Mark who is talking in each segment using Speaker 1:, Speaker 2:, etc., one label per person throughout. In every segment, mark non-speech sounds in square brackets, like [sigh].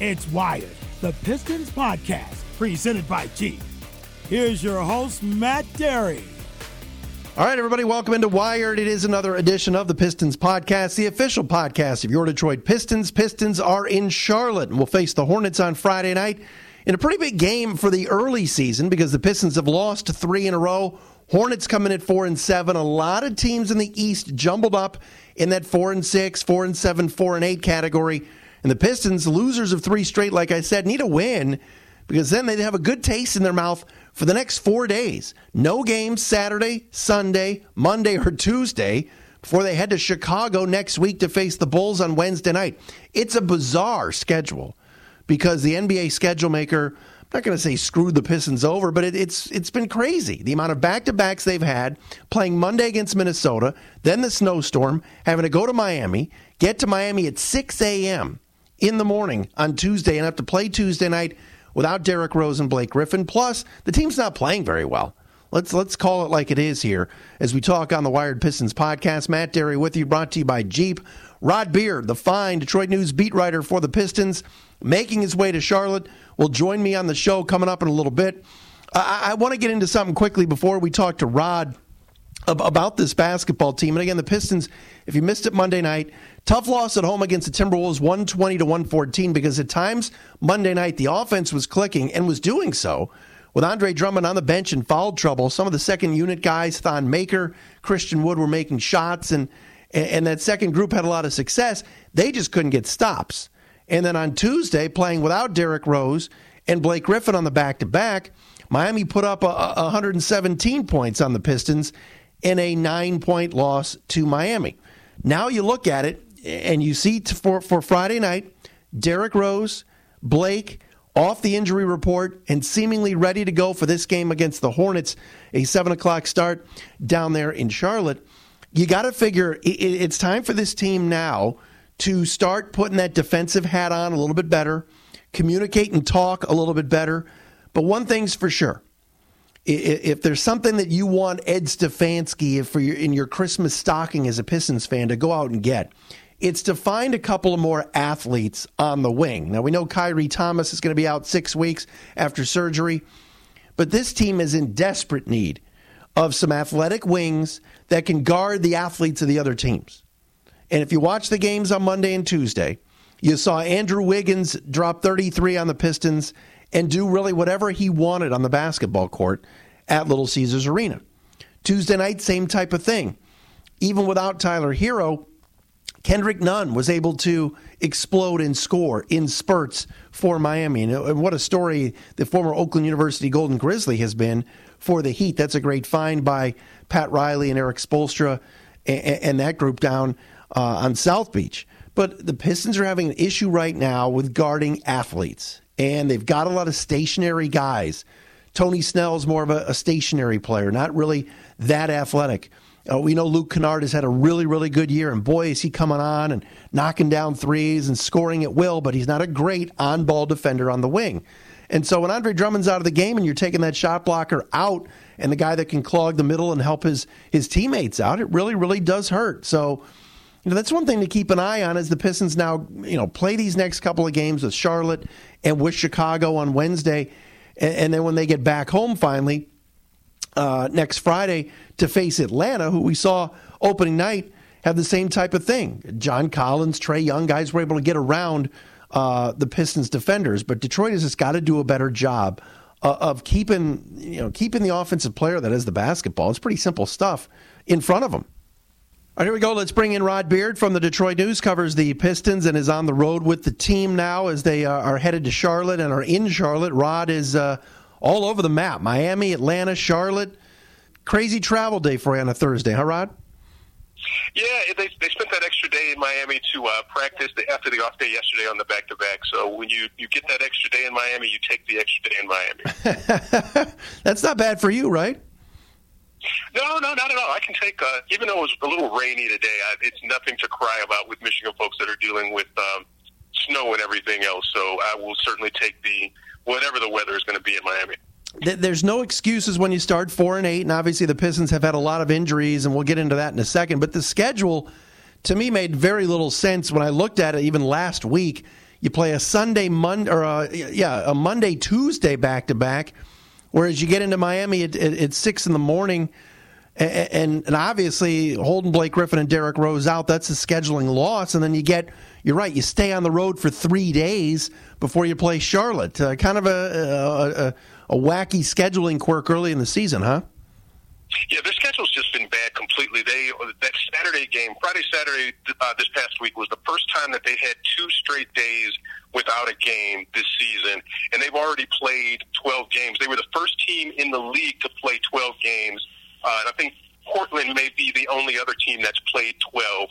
Speaker 1: It's Wired, the Pistons podcast, presented by Jeep. Here's your host, Matt Dery.
Speaker 2: All right, everybody, welcome into Wired. It is another edition of the Pistons podcast, the official podcast of your Detroit Pistons. Pistons are in Charlotte and will face the Hornets on Friday night in a pretty big game for the early season because the Pistons have lost three in a row. Hornets coming at four and seven. A lot of teams in the East jumbled up in that four and six, four and seven, four and eight category. And the Pistons, losers of three straight, like I said, need a win because then they'd have a good taste in their mouth for the next four days. No games Saturday, Sunday, Monday, or Tuesday before they head to Chicago next week to face the Bulls on Wednesday night. It's a bizarre schedule because the NBA schedule maker, I'm not going to say screwed the Pistons over, but it, it's it's been crazy. The amount of back to backs they've had, playing Monday against Minnesota, then the snowstorm, having to go to Miami, get to Miami at 6 a.m. in the morning on Tuesday, and have to play Tuesday night without Derrick Rose and Blake Griffin. Plus, the team's not playing very well. Let's let's call it like it is here as we talk on the Wired Pistons podcast. Matt Dery with you, brought to you by Jeep. Rod Beard, the fine Detroit News beat writer for the Pistons, making his way to Charlotte, will join me on the show coming up in a little bit. I, I want to get into something quickly before we talk to Rod about this basketball team. And again, the Pistons, if you missed it Monday night, tough loss at home against the Timberwolves, 120 to 114, because at times Monday night the offense was clicking and was doing so with Andre Drummond on the bench in foul trouble. Some of the second unit guys, Thon Maker, Christian Wood, were making shots, and and that second group had a lot of success. They just couldn't get stops. And then on Tuesday, playing without Derrick Rose and Blake Griffin on the back to back, Miami put up a, a 117 points on the Pistons in a nine point loss to Miami. Now you look at it and you see for, for Friday night, Derrick Rose, Blake, off the injury report and seemingly ready to go for this game against the Hornets, a 7 o'clock start down there in Charlotte. You got to figure it's time for this team now to start putting that defensive hat on a little bit better, communicate and talk a little bit better. But one thing's for sure if there's something that you want Ed Stefanski for your, in your Christmas stocking as a Pistons fan to go out and get, it's to find a couple of more athletes on the wing. Now we know Khyri Thomas is going to be out six weeks after surgery, but this team is in desperate need of some athletic wings that can guard the athletes of the other teams. And if you watch the games on Monday and Tuesday, you saw Andrew Wiggins drop 33 on the Pistons and do really whatever he wanted on the basketball court at Little Caesars Arena. Tuesday night, same type of thing. Even without Tyler Herro, Kendrick Nunn was able to explode and score in spurts for Miami. And what a story the former Oakland University Golden Grizzly has been for the Heat. That's a great find by Pat Riley and Erik Spoelstra and, that group down uh, on South Beach. But the Pistons are having an issue right now with guarding athletes and they've got a lot of stationary guys. Tony Snell's more of a, a stationary player, not really that athletic. Uh, we know Luke Kennard has had a really, really good year, and boy, is he coming on and knocking down threes and scoring at will, but he's not a great on ball defender on the wing. And so when Andre Drummond's out of the game and you're taking that shot blocker out and the guy that can clog the middle and help his, his teammates out, it really, really does hurt. So, you know, that's one thing to keep an eye on as the Pistons now, you know, play these next couple of games with Charlotte and with Chicago on Wednesday. And, and then when they get back home finally uh, next Friday to face Atlanta, who we saw opening night have the same type of thing. John Collins, Trae Young, guys were able to get around uh, the Pistons defenders, but Detroit has just got to do a better job uh, of keeping you know keeping the offensive player that is the basketball. It's pretty simple stuff in front of them. All right, here we go. Let's bring in Rod Beard from the Detroit News, covers the Pistons and is on the road with the team now as they uh, are headed to Charlotte and are in Charlotte. Rod is uh, all over the map Miami, Atlanta, Charlotte. Crazy travel day for you on a Thursday, huh, Rod?
Speaker 3: Yeah, they, they spent that extra day in Miami to uh, practice the, after the off day yesterday on the back to back. So when you, you get that extra day in Miami, you take the extra day in Miami. [laughs]
Speaker 2: That's not bad for you, right?
Speaker 3: No, no, not at all. I can take, uh, even though it was a little rainy today, I, it's nothing to cry about with Michigan folks that are dealing with um, snow and everything else. So I will certainly take the whatever the weather is going to be in Miami.
Speaker 2: There's no excuses when you start four and eight, and obviously the Pistons have had a lot of injuries, and we'll get into that in a second. But the schedule, to me, made very little sense when I looked at it even last week. You play a Sunday, Monday, or a, yeah, a Monday, Tuesday back to back. Whereas you get into Miami at, at, at six in the morning, and, and, and obviously holding Blake Griffin and Derrick Rose out, that's a scheduling loss. And then you get, you're right, you stay on the road for three days before you play Charlotte. Uh, kind of a, a, a, a wacky scheduling quirk early in the season, huh?
Speaker 3: Yeah, their schedule's just been bad completely. They that Saturday game, Friday Saturday uh, this past week was the first time that they had two straight days without a game this season, and they've already played 12 games. They were the first team in the league to play 12 games, uh, and I think Portland may be the only other team that's played 12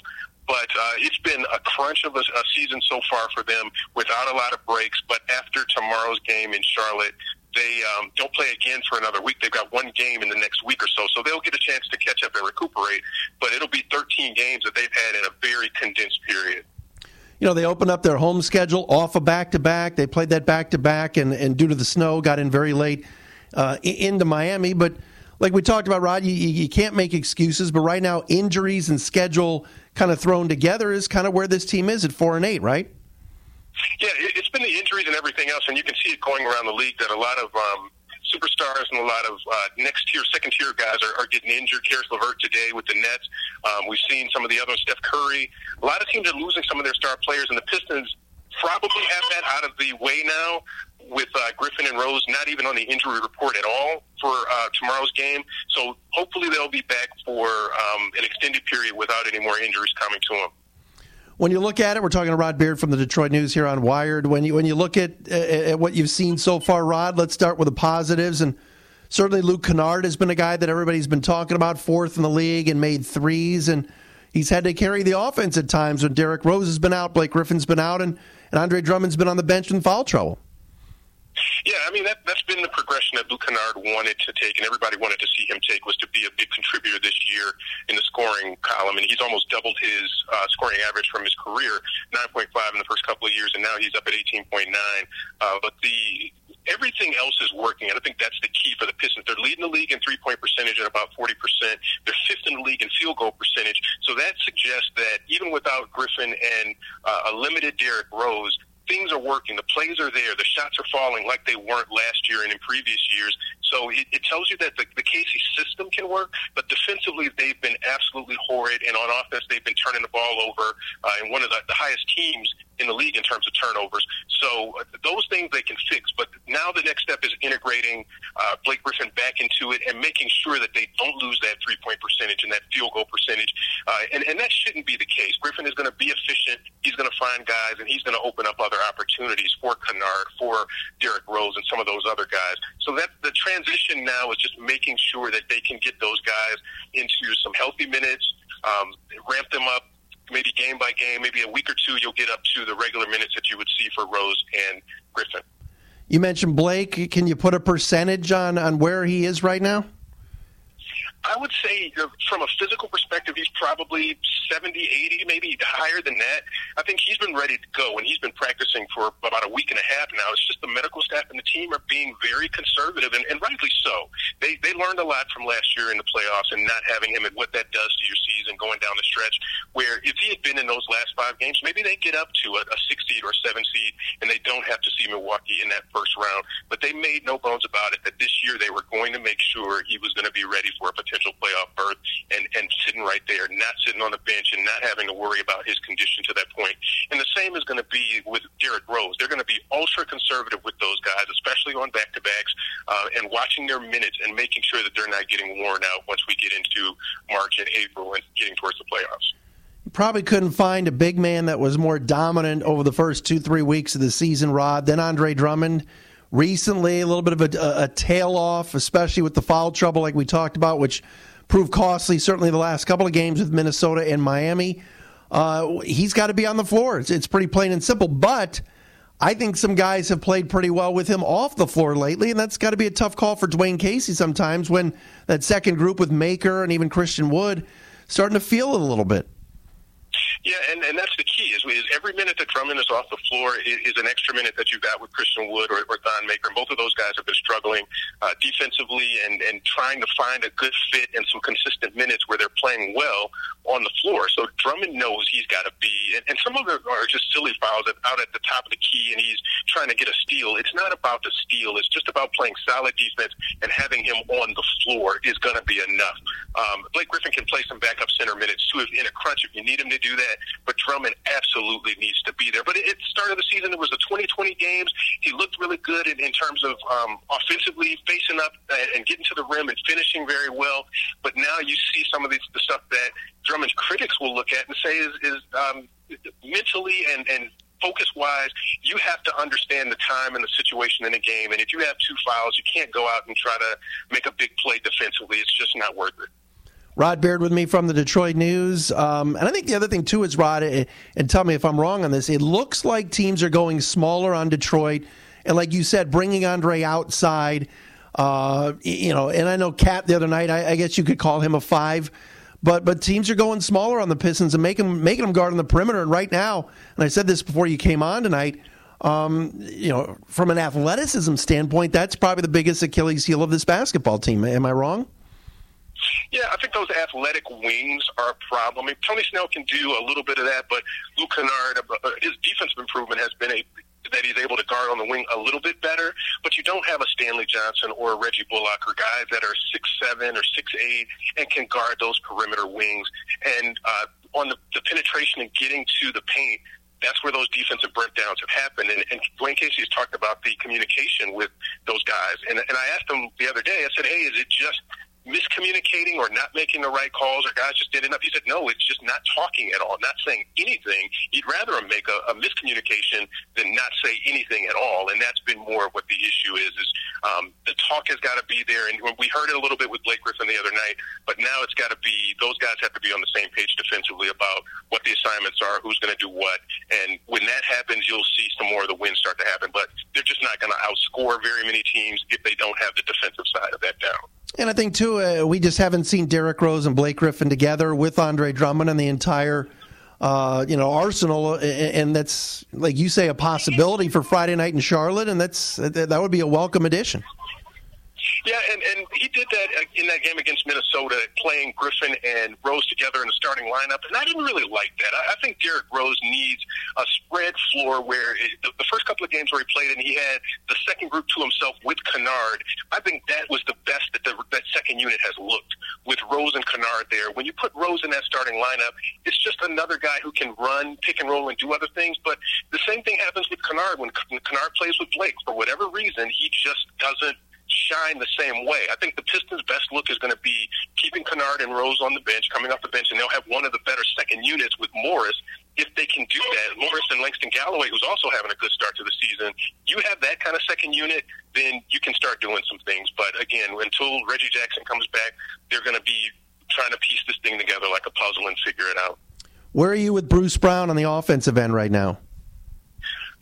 Speaker 3: but uh, it's been a crunch of a, a season so far for them without a lot of breaks. But after tomorrow's game in Charlotte, they um, don't play again for another week. They've got one game in the next week or so, so they'll get a chance to catch up and recuperate. But it'll be 13 games that they've had in a very condensed period.
Speaker 2: You know, they opened up their home schedule off a back to back. They played that back to back, and and due to the snow, got in very late uh, into Miami. But like we talked about, Rod, you, you can't make excuses. But right now, injuries and schedule kind of thrown together is kind of where this team is at four and eight, right?
Speaker 3: Yeah, the injuries and everything else, and you can see it going around the league that a lot of um, superstars and a lot of uh, next tier, second tier guys are, are getting injured. Caris LeVert today with the Nets. Um, we've seen some of the others, Steph Curry. A lot of teams are losing some of their star players, and the Pistons probably have that out of the way now with uh, Griffin and Rose not even on the injury report at all for uh, tomorrow's game. So hopefully they'll be back for um, an extended period without any more injuries coming to them
Speaker 2: when you look at it, we're talking to Rod Beard from the Detroit News here on Wired. When you when you look at, at what you've seen so far, Rod, let's start with the positives. And certainly Luke Kennard has been a guy that everybody's been talking about, fourth in the league and made threes, and he's had to carry the offense at times when Derrick Rose has been out, Blake Griffin's been out, and, and Andre Drummond's been on the bench in foul trouble.
Speaker 3: Yeah, I mean that that's been the progression that Luke Kennard wanted to take, and everybody wanted to see him take was to be a big contributor this year in the scoring column, and he's almost doubled his uh, scoring average from his career, 9.5 in the first couple of years, and now he's up at 18.9. Uh, but the everything else is working, and I think that's the key for the Pistons. They're leading the league in three point percentage at about 40%. They're fifth in the league in field goal percentage. So that suggests that even without Griffin and uh, a limited Derrick Rose, things are working. The plays are there. The shots are falling like they weren't last year and in previous years. So it, it tells you that the, the Casey system can work, but defensively they've been absolutely horrid, and on offense they've been turning the ball over. Uh, and one of the, the highest teams in the league in terms of turnovers. So uh, those things they can fix. But now the next step is integrating uh, Blake Griffin back into it and making sure that they don't lose that three point percentage and that field goal percentage. Uh, and, and that shouldn't be the case. Griffin is going to be efficient. He's going to find guys, and he's going to open up other opportunities for Kennard, for Derrick Rose, and some of those other guys. So that the transition now is just making sure that they can get those guys into some healthy minutes, um, ramp them up maybe game by game, maybe a week or two, you'll get up to the regular minutes that you would see for Rose and Griffin.
Speaker 2: You mentioned Blake. Can you put a percentage on, on where he is right now?
Speaker 3: I would say, from a physical perspective, he's probably 70, 80, maybe higher than that. I think he's been ready to go, and he's been practicing for about a week and a half now. It's just the medical staff and the team are being very conservative, and, and rightly so. They they learned a lot from last year in the playoffs and not having him and what that does to your season going down the stretch. Where if he had been in those last five games, maybe they get up to a, a six seed or a seven seed, and they don't have to see Milwaukee in that first round. But they made no bones about it that this year they were going to make sure he was going to be ready for a potential playoff berth and and sitting right there, not sitting on the bench and not having to worry about his condition to that point. And the same is going to be with Derrick Rose. They're going to be ultra conservative with those guys, especially on back to backs, uh, and watching their minutes and making sure that they're not getting worn out once we get into March and April and getting towards the playoffs
Speaker 2: probably couldn't find a big man that was more dominant over the first two, three weeks of the season, Rod, than Andre Drummond. Recently, a little bit of a, a, tail off, especially with the foul trouble, like we talked about, which proved costly, certainly the last couple of games with Minnesota and Miami. Uh, he's got to be on the floor. It's, it's pretty plain and simple. But I think some guys have played pretty well with him off the floor lately, and that's got to be a tough call for Dwane Casey sometimes when that second group with Maker and even Christian Wood starting to feel it a little bit.
Speaker 3: Yeah, and, and that's the key is, is every minute that Drummond is off the floor is, is an extra minute that you've got with Christian Wood or, or Thon Maker. And both of those guys have been struggling uh, defensively and, and trying to find a good fit and some consistent minutes where they're playing well on the floor. So Drummond knows he's got to be, and, and some of them are just silly fouls out at the top of the key and he's trying to get a steal. It's not about the steal. It's just about playing solid defense and having him on the floor is going to be enough. Um, Blake Griffin can play some backup center minutes too if in a crunch if you need him to do that. But Drummond absolutely needs to be there. But at the start of the season, it was the 2020 games. He looked really good in, in terms of um, offensively facing up and getting to the rim and finishing very well. But now you see some of these, the stuff that Drummond's critics will look at and say is, is um, mentally and, and focus wise, you have to understand the time and the situation in a game. And if you have two fouls, you can't go out and try to make a big play defensively. It's just not worth it.
Speaker 2: Rod Beard with me from the Detroit News. Um, and I think the other thing, too, is, Rod, eh, and tell me if I'm wrong on this, it looks like teams are going smaller on Detroit. And like you said, bringing Andre outside. Uh, you know, and I know Cat the other night, I, I, guess you could call him a five. But but teams are going smaller on the Pistons and making making them guard on the perimeter. And right now, and I said this before you came on tonight, um, you know, from an athleticism standpoint, that's probably the biggest Achilles heel of this basketball team. Am I wrong?
Speaker 3: Yeah, I think those athletic wings are a problem. I mean, Tony Snell can do a little bit of that, but Luke Kennard, uh, his defensive improvement has been a that he's able to guard on the wing a little bit better, but you don't have a Stanley Johnson or a Reggie Bullock or guys that are six seven or six eight and can guard those perimeter wings. And uh, on the, the penetration and getting to the paint, that's where those defensive breakdowns have happened. And, and Dwane Casey has talked about the communication with those guys. And, and I asked him the other day, I said, hey, is it just miscommunicating or not making the right calls or guys just did enough. He said, no, it's just not talking at all, not saying anything. He'd rather make a, a miscommunication than not say anything at all. And that's been more of what the issue is, is um, the talk has got to be there. And we heard it a little bit with Blake Griffin the other night, but now it's got to be, those guys have to be on the same page defensively about what the assignments are, who's going to do what. And when that happens, you'll see some more of the wins start to happen. But they're just not going to outscore very many teams if they don't have the defensive side of that down.
Speaker 2: And I think too, uh, we just haven't seen Derrick Rose and Blake Griffin together with Andre Drummond and the entire, uh, you know, arsenal. And that's like you say, a possibility for Friday night in Charlotte, and that's that would be a welcome addition.
Speaker 3: Yeah, and, and he did that in that game against Minnesota, playing Griffin and Rose together in the starting lineup, and I didn't really like that. I, I think Derrick Rose needs a spread floor where it, the, the first couple of games where he played and he had the second group to himself with Kennard. I think that was the best that the, that second unit has looked with Rose and Kennard there. When you put Rose in that starting lineup, it's just another guy who can run, pick and roll, and do other things. But the same thing happens with Kennard when Kennard plays with Blake. For whatever reason, he just doesn't shine the same way. I think the Pistons' best look is going to be keeping Kennard and Rose on the bench, coming off the bench, and they'll have one of the better second units with Morris if they can do that. Morris and Langston Galloway, who's also having a good start to the season, you have that kind of second unit, then you can start doing some things. But again, until Reggie Jackson comes back, they're going to be trying to piece this thing together like a puzzle and figure it out.
Speaker 2: Where are you with Bruce Brown on the offensive end right now?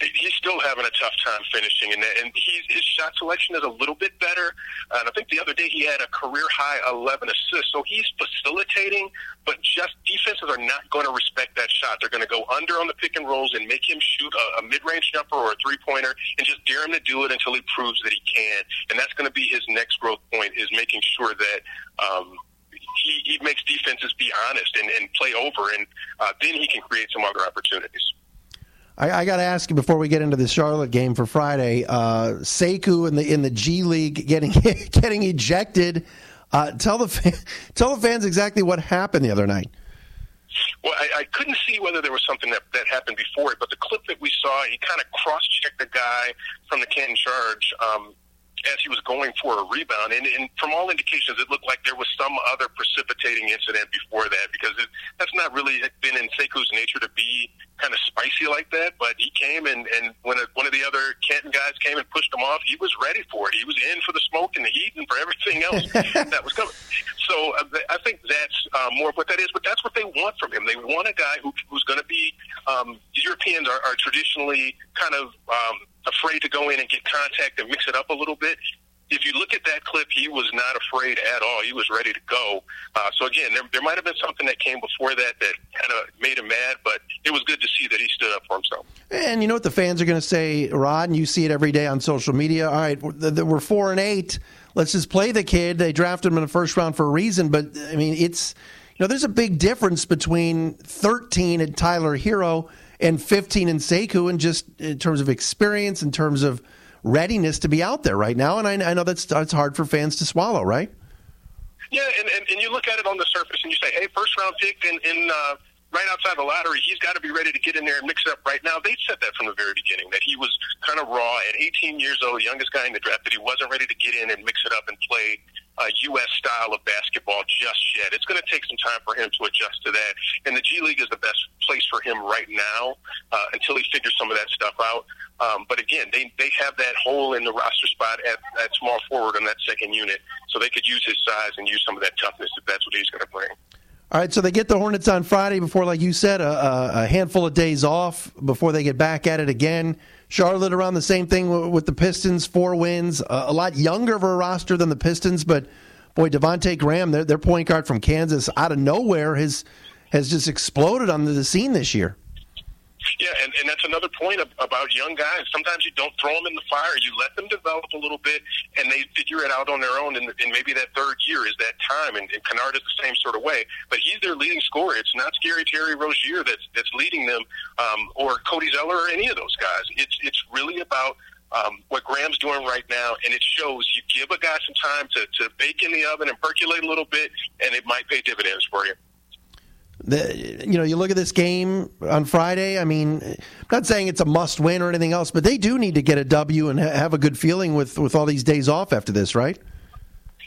Speaker 3: He's still having a tough time finishing, and and his shot selection is a little bit better. And I think the other day he had a career high 11 assists, so he's facilitating, but just defenses are not going to respect that shot. They're going to go under on the pick and rolls and make him shoot a, a mid-range jumper or a three-pointer, and just dare him to do it until he proves that he can. And that's going to be his next growth point is making sure that. Um, he, he makes defenses be honest and, and play over, and uh, then he can create some other opportunities.
Speaker 2: I, I got to ask you before we get into the Charlotte game for Friday. Uh, in the in the G League getting [laughs] getting ejected. Uh, tell the [laughs] tell the fans exactly what happened the other night.
Speaker 3: Well, I, I couldn't see whether there was something that, that happened before it, but the clip that we saw, he kind of cross checked the guy from the Canton Charge um, as he was going for a rebound. And, and from all indications, it looked like there was some other precipitating incident before that because it, that's not really been in Sekou's nature to be kind of spicy like that. But he came and, and when a, one of the other Canton guys came and pushed him off, he was ready for it. He was in for the smoke and the heat and for everything else [laughs] that was coming. So uh, I think that's uh, more of what that is, but that's what they want from him. They want a guy who, who's going to be. Um, Europeans are, are traditionally kind of um, afraid to go in and get contact and mix it up a little bit. if you look at that clip, he was not afraid at all. He was ready to go. Uh, so again, there, there might have been something that came before that that kind of made him mad, but it was good to see that he stood up for himself.
Speaker 2: And you know what the fans are going to say, Rod, and you see it every day on social media. All right, we're four and eight. Let's just play the kid. They drafted him in the first round for a reason, but I mean, it's you know, there's a big difference between 13 and Tyler Herro and 15 and Sekou, and just in terms of experience, in terms of readiness to be out there right now. And I, I know that's that's hard for fans to swallow, right?
Speaker 3: Yeah, and, and, and you look at it on the surface and you say, hey, first round pick in, in uh, right outside the lottery, he's got to be ready to get in there and mix it up right now. They said that from the very beginning, that he was kind of raw at 18 years old, youngest guy in the draft, that he wasn't ready to get in and mix it up and play uh, U.S. style of basketball just yet. It's going to take some time for him to adjust to that. And the G League is the best place for him right now uh, until he figures some of that stuff out. Um, but again, they, they have that hole in the roster spot at, at small forward on that second unit, so they could use his size and use some of that toughness if that's what he's going to bring.
Speaker 2: All right, so they get the Hornets on Friday before, like you said, a, a handful of days off before they get back at it again. Charlotte around the same thing with the Pistons, four wins, a lot younger of a roster than the Pistons, but boy, Devonte Graham, their, their point guard from Kansas, out of nowhere has has just exploded onto the scene this year.
Speaker 3: Yeah, and, and that's another point about young guys. Sometimes you don't throw them in the fire; you let them develop a little bit, and they figure it out on their own. And, and maybe that third year is that time. And, and Kennard is the same sort of way, but he's their leading scorer. It's not Scary Terry Rozier that's that's leading them, um, or Cody Zeller, or any of those guys. It's it's really about um, what Graham's doing right now, and it shows. You give a guy some time to, to bake in the oven and percolate a little bit, and it might pay dividends for you.
Speaker 2: The, you know, you look at this game on Friday. I mean, I'm not saying it's a must win or anything else, but they do need to get a W and ha- have a good feeling with, with all these days off after this, right?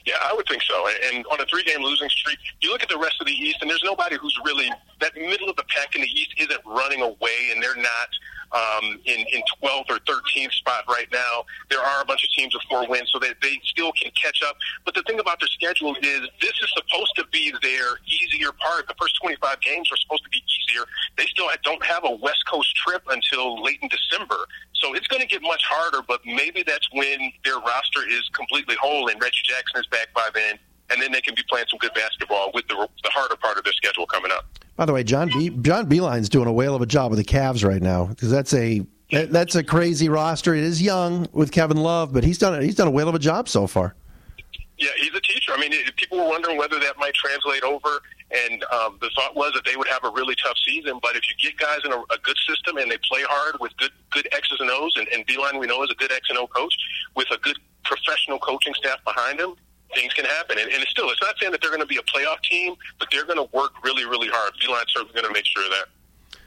Speaker 3: Yeah, I would think so. And on a three game losing streak, you look at the rest of the East, and there's nobody who's really that middle of the pack in the East isn't running away, and they're not um, in in 12th or 13th spot right now. There are a bunch of teams with four wins, so they they still can catch up. But the thing about their schedule is this is supposed to be their easier part. The first 25 games are supposed to be easier. They still don't have a West Coast trip until late in December, so it's going to get much harder. But maybe that's when their roster is completely whole and Reggie Jackson is back by then and then they can be playing some good basketball with the, the harder part of their schedule coming up.
Speaker 2: By the way, John B, John Beilein's doing a whale of a job with the Cavs right now because that's a that's a crazy roster. It is young with Kevin Love, but he's done he's done a whale of a job so far.
Speaker 3: Yeah, he's a teacher. I mean, people were wondering whether that might translate over, and um, the thought was that they would have a really tough season. But if you get guys in a, a good system and they play hard with good good X's and O's, and, and Beilein we know is a good X and O coach with a good professional coaching staff behind him, things can happen. And, and it's still, it's not saying that they're going to be a playoff team, but they're going to work really, really hard. Beilein's certainly going to make sure of that.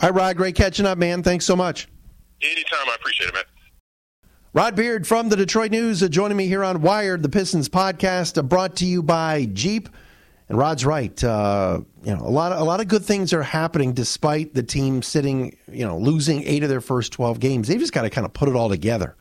Speaker 2: All right, Rod, great catching up, man. Thanks so much.
Speaker 3: Anytime. I appreciate it, man.
Speaker 2: Rod Beard from the Detroit News uh, joining me here on Wired, the Pistons podcast, uh, brought to you by Jeep. And Rod's right. Uh, you know, a lot of a lot of good things are happening despite the team sitting, you know, losing eight of their first twelve games. They've just got to kind of put it all together.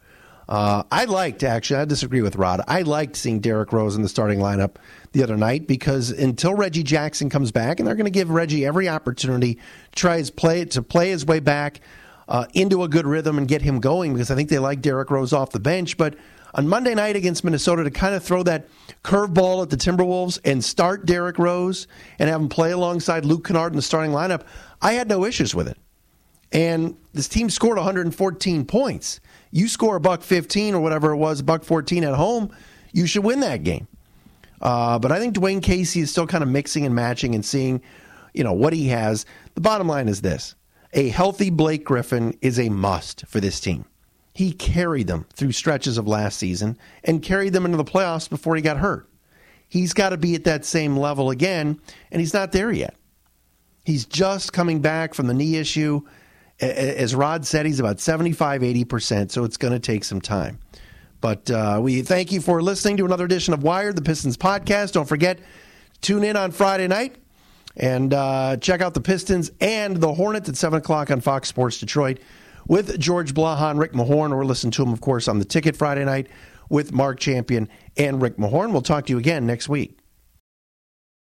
Speaker 2: Uh, I liked actually. I disagree with Rod. I liked seeing Derrick Rose in the starting lineup the other night because until Reggie Jackson comes back, and they're going to give Reggie every opportunity his play to play his way back uh, into a good rhythm and get him going because I think they like Derrick Rose off the bench. But on Monday night against Minnesota, to kind of throw that curveball at the Timberwolves and start Derrick Rose and have him play alongside Luke Kennard in the starting lineup, I had no issues with it. And this team scored 114 points. You score a buck 15 or whatever it was, buck 14 at home, you should win that game. Uh, but I think Dwane Casey is still kind of mixing and matching and seeing, you know, what he has. The bottom line is this: a healthy Blake Griffin is a must for this team. He carried them through stretches of last season and carried them into the playoffs before he got hurt. He's got to be at that same level again, and he's not there yet. He's just coming back from the knee issue as Rod said, he's about 75, 80%, so it's going to take some time. But uh, we thank you for listening to another edition of Wired, the Pistons podcast. Don't forget, tune in on Friday night and uh, check out the Pistons and the Hornets at 7 o'clock on Fox Sports Detroit with George Blaha, Rick Mahorn, or listen to him, of course, on the ticket Friday night with Mark Champion and Rick Mahorn. We'll talk to you again next week.